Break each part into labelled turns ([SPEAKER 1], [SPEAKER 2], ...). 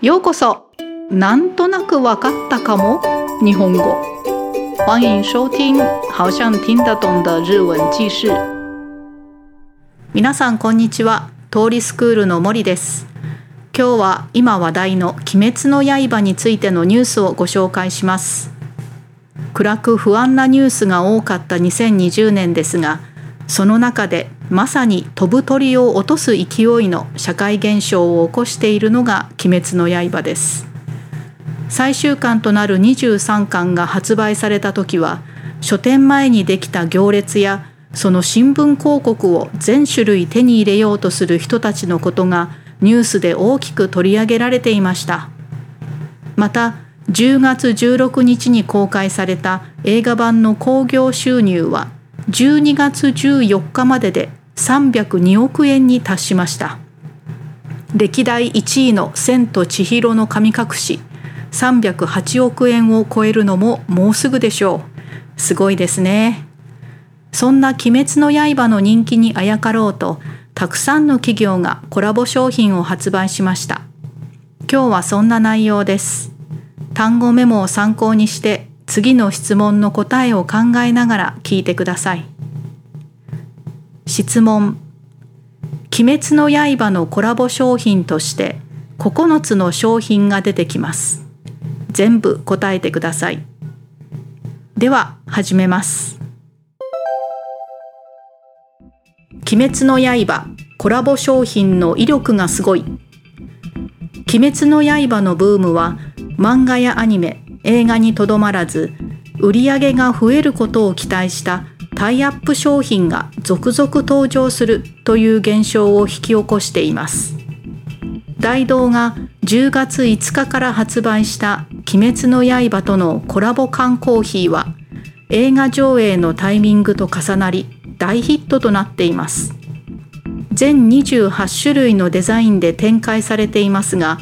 [SPEAKER 1] ようこそ。なんとなくわかったかも？日本語。欢迎收听好像听得懂的日文記事。皆さんこんにちは。通りスクールの森です。今日は今話題の鬼滅の刃についてのニュースをご紹介します。暗く不安なニュースが多かった2020年ですがその中でまさに飛ぶ鳥を落とす勢いの社会現象を起こしているのが「鬼滅の刃」です。最終巻となる23巻が発売された時は書店前にできた行列やその新聞広告を全種類手に入れようとする人たちのことがニュースで大きく取り上げられていました。また10月16日に公開された映画版の興行収入は12月14日までで302億円に達しました。歴代1位の「千と千尋の神隠し」308億円を超えるのももうすぐでしょう。すごいですね。そんな「鬼滅の刃」の人気にあやかろうとたくさんの企業がコラボ商品を発売しました。今日はそんな内容です。単語メモを参考にして次の質問の答えを考えながら聞いてください。質問鬼滅の刃のコラボ商品として9つの商品が出てきます。全部答えてください。では始めます。鬼滅の刃コラボ商品の威力がすごい。鬼滅の刃のブームは漫画やアニメ、映画にとどまらず売り上げが増えることを期待したタイアップ商品が続々登場するという現象を引き起こしています。大道が10月5日から発売した「鬼滅の刃」とのコラボ缶コーヒーは映画上映のタイミングと重なり大ヒットとなっています。全28種類のデザインで展開されていますが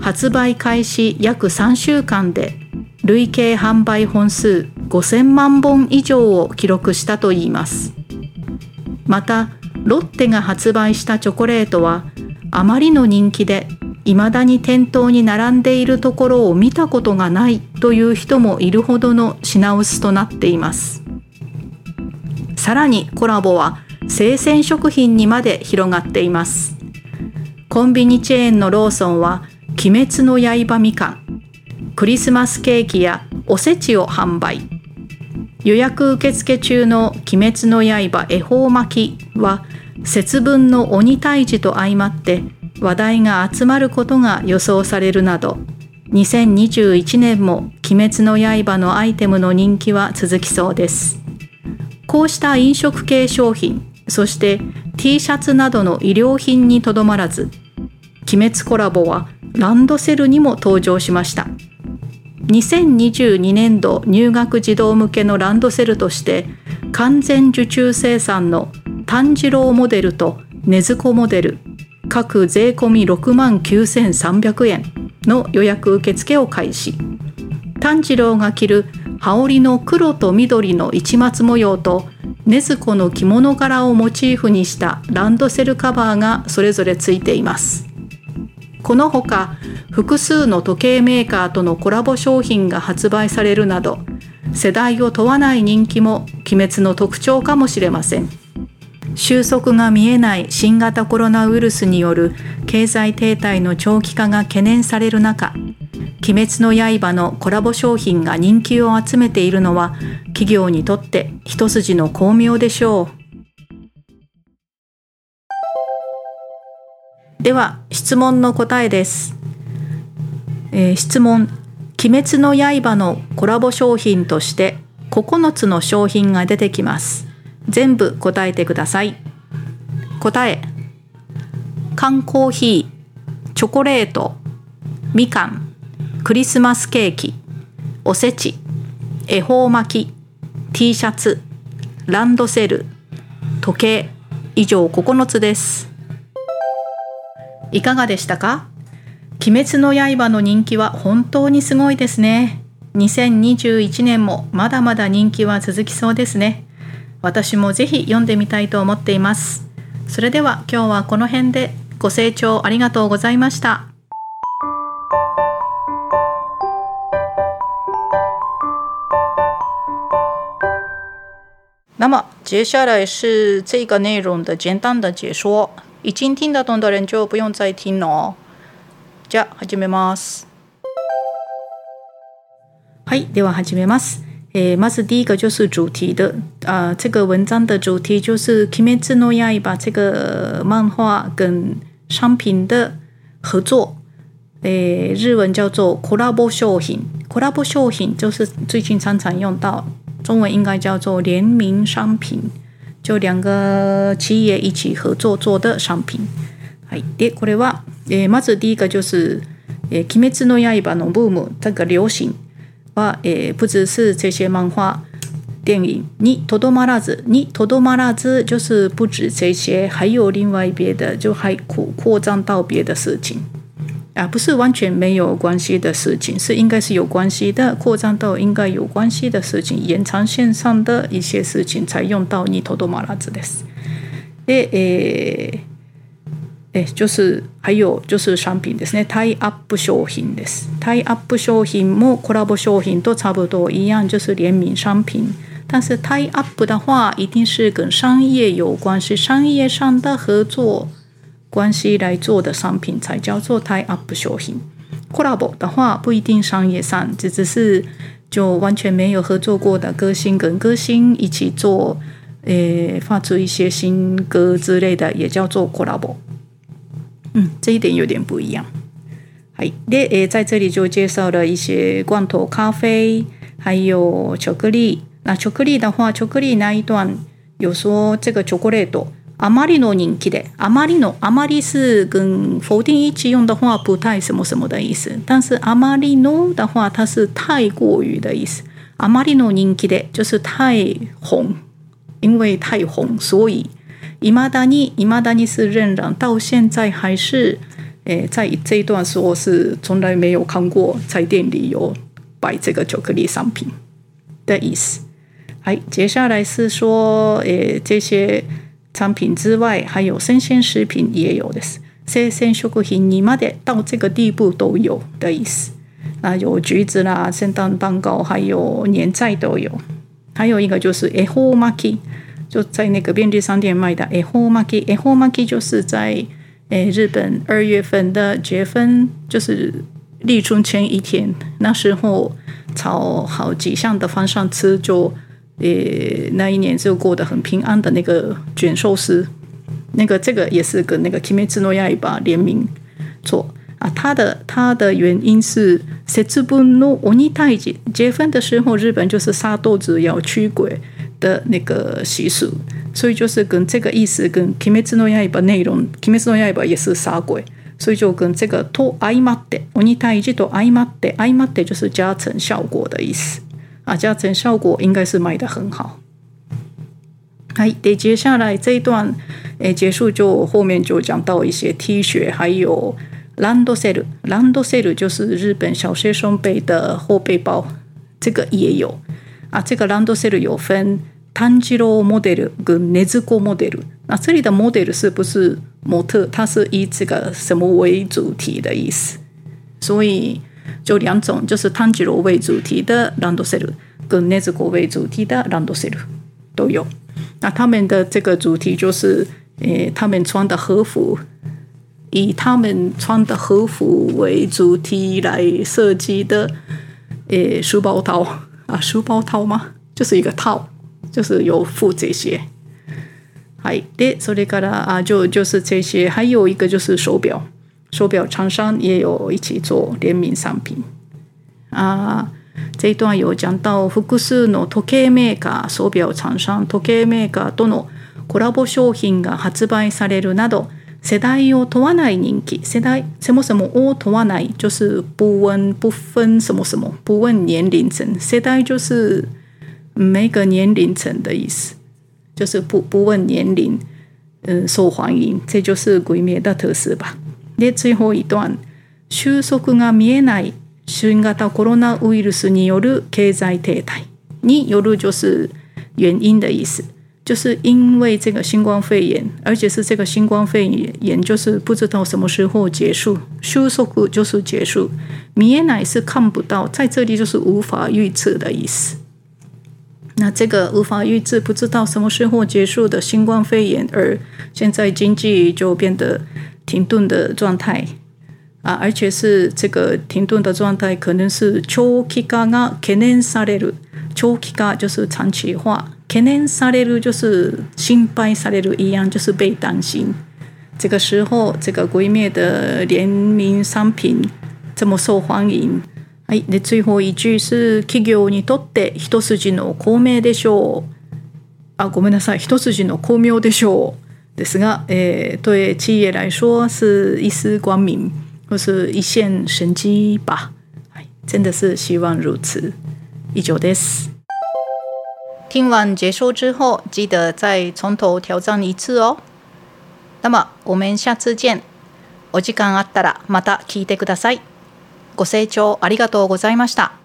[SPEAKER 1] 発売開始約3週間で累計販売本数5000万本以上を記録したといいます。またロッテが発売したチョコレートはあまりの人気で未だに店頭に並んでいるところを見たことがないという人もいるほどの品薄となっています。さらにコラボは生鮮食品にまで広がっています。コンビニチェーンのローソンは鬼滅の刃みかん。クリスマスケーキやおせちを販売。予約受付中の「鬼滅の刃恵方巻き」は節分の鬼退治と相まって話題が集まることが予想されるなど2021年も「鬼滅の刃」のアイテムの人気は続きそうです。こうした飲食系商品そして T シャツなどの衣料品にとどまらず鬼滅コラボはランドセルにも登場しました。2022年度入学児童向けのランドセルとして完全受注生産の炭治郎モデルと禰豆子モデル各税込6万9300円の予約受付を開始。炭治郎が着る羽織の黒と緑の市松模様と禰豆子の着物柄をモチーフにしたランドセルカバーがそれぞれついています。このほか複数の時計メーカーとのコラボ商品が発売されるなど世代を問わない人気も鬼滅の特徴かもしれません。収束が見えない新型コロナウイルスによる経済停滞の長期化が懸念される中鬼滅の刃のコラボ商品が人気を集めているのは企業にとって一筋の巧妙でしょう。では質問の答えです、えー、質問。鬼滅の刃のコラボ商品として9つの商品が出てきます。全部答えてください。答え。缶コーヒーチョコレートみかんクリスマスケーキおせち恵方巻き T シャツランドセル時計以上9つです。いかがでしたか？鬼滅の刃の人気は本当にすごいですね。2021年もまだまだ人気は続きそうですね。私もぜひ読んでみたいと思っています。それでは今日はこの辺でご清聴ありがとうございました。那么接下来是这个内容的简单的解说。已经听得懂的人就不用再听了。じゃあ始めます。はい、では始めます。诶，まず第一个就是主题的啊，这个文章的主题就是《鬼滅の刃》这个漫画跟商品的合作。诶，日文叫做コラボ商品，コラボ商品就是最近常常用到，中文应该叫做联名商品，就两个企业一起合作做的商品。はい、でこれはえまず第一个就是え鬼滅の刃のブーム这个流行。は、えー、不只是这些漫画电影にとどまらずにとどまらず就是不止这些，还有另外别的，就还扩扩张到别的事情 啊，不是完全没有关系的事情，是应该是有关系的，扩张到应该有关系的事情，延长线上的一些事情才用到にとどまらずです。で、えーえ就是还有就是商品ですね。タイアップ商品です。タイアップ商品もコラボ商品と差不多一样，就是联名商品。但是 tie up 的话，一定是跟商业有关系，商业上的合作 关系来做的商品才叫做 tie up 商品。collab 的话，不一定商业上，只只是就完全没有合作过的歌星跟歌星一起做，诶，发出一些新歌之类的，也叫做 collab。嗯，这一点有点不一样。还列诶，在这里就介绍了一些罐头咖啡，还有巧克力。那巧克力的话，巧克力那一段有说这个巧克力多阿玛利诺人气的阿玛利诺阿玛利是跟否定一起用的话不太什么什么的意思，但是阿玛利诺的话它是太过于的意思。阿玛利诺人气的就是太红，因为太红，所以。伊玛达尼，伊玛达尼是仍然到现在还是，诶，在这一段说是从来没有看过在店里有摆这个巧克力商品的意思。哎，接下来是说，诶，这些产品之外，还有生鲜食品也有的，生鲜食品你妈的到这个地步都有的意思。那有橘子啦，圣诞蛋糕，还有年菜都有。还有一个就是 e h o maki。就在那个便利商店卖的 e h o m a k i e h o m a k i 就是在诶日本二月份的节分，就是立春前一天，那时候炒好几项的方向吃，就诶那一年就过得很平安的那个卷寿司，那个这个也是跟那个 Kimetsu no Yaiba 联名做啊，它的它的原因是节分の鬼退治节分的时候，日本就是杀豆子要驱鬼。的那个习俗，所以就是跟这个意思跟《Kimetsu no Yaiba》内容，《Kimetsu no Yaiba》也是杀鬼，所以就跟这个と相まって、鬼太一と相まって、相まって就是加成效果的意思 啊，加成效果应该是卖的很好。哎，得接下来这一段，诶，结束就后面就讲到一些 T 恤，还有ランドセル，ランドセル就是日本小学生背的后背包，这个也有啊，这个ランドセル有分。炭治郎モデル跟禰豆子モデル，那这里的 model 是不是模特？它是以这个什么为主题的意思？所以 就两种，就是炭治郎为主题的ランドセル跟禰豆子为主题的ランドセル都有。那他们的这个主题就是，诶，他们穿的和服，以他们穿的和服为主题来设计的，诶，书包套啊，书包套吗？就是一个套。就是有付这些，还的，所以から啊，就就是这些，还有一个就是手表， 手表厂商也有一起做联名商品啊。这一段有讲到複数の時計メーカー、手表厂商、時計メーカーとのコラボ商品が発売されるなど、世代を問わない人気。世代什么什么を問わない，就是不问不分什么什么，不问年龄层。世代就是。每个年龄层的意思，就是不不问年龄，嗯，受欢迎，这就是鬼灭的特色吧。 那最后一段，収束が見えない新型コロナウイルスによる経済停滞。による就是原因的意思，就是因为这个新冠肺炎，而且是这个新冠肺炎，就是不知道什么时候结束。収束就是结束，見えない是看不到，在这里就是无法预测的意思。那这个无法预知、不知道什么时候结束的新冠肺炎，而现在经济就变得停顿的状态啊，而且是这个停顿的状态，可能是長期化が懸念される。長期化就是长期化，懸念される就是心配される一样，就是被担心。这个时候，这个鬼灭的联名商品这么受欢迎。はい、で最後一句是企業にとって一筋の光明でしょう。あ、ごめんなさい、一筋の光明でしょう。 ですが、えー、对企业来说是一丝光明，或是一线生机吧。はい、真的是希望如此。以上です。听完解说之后，记得再从头挑战一次哦。那么我们下次见。お時間あったらまた聞いてください。ご清聴ありがとうございました。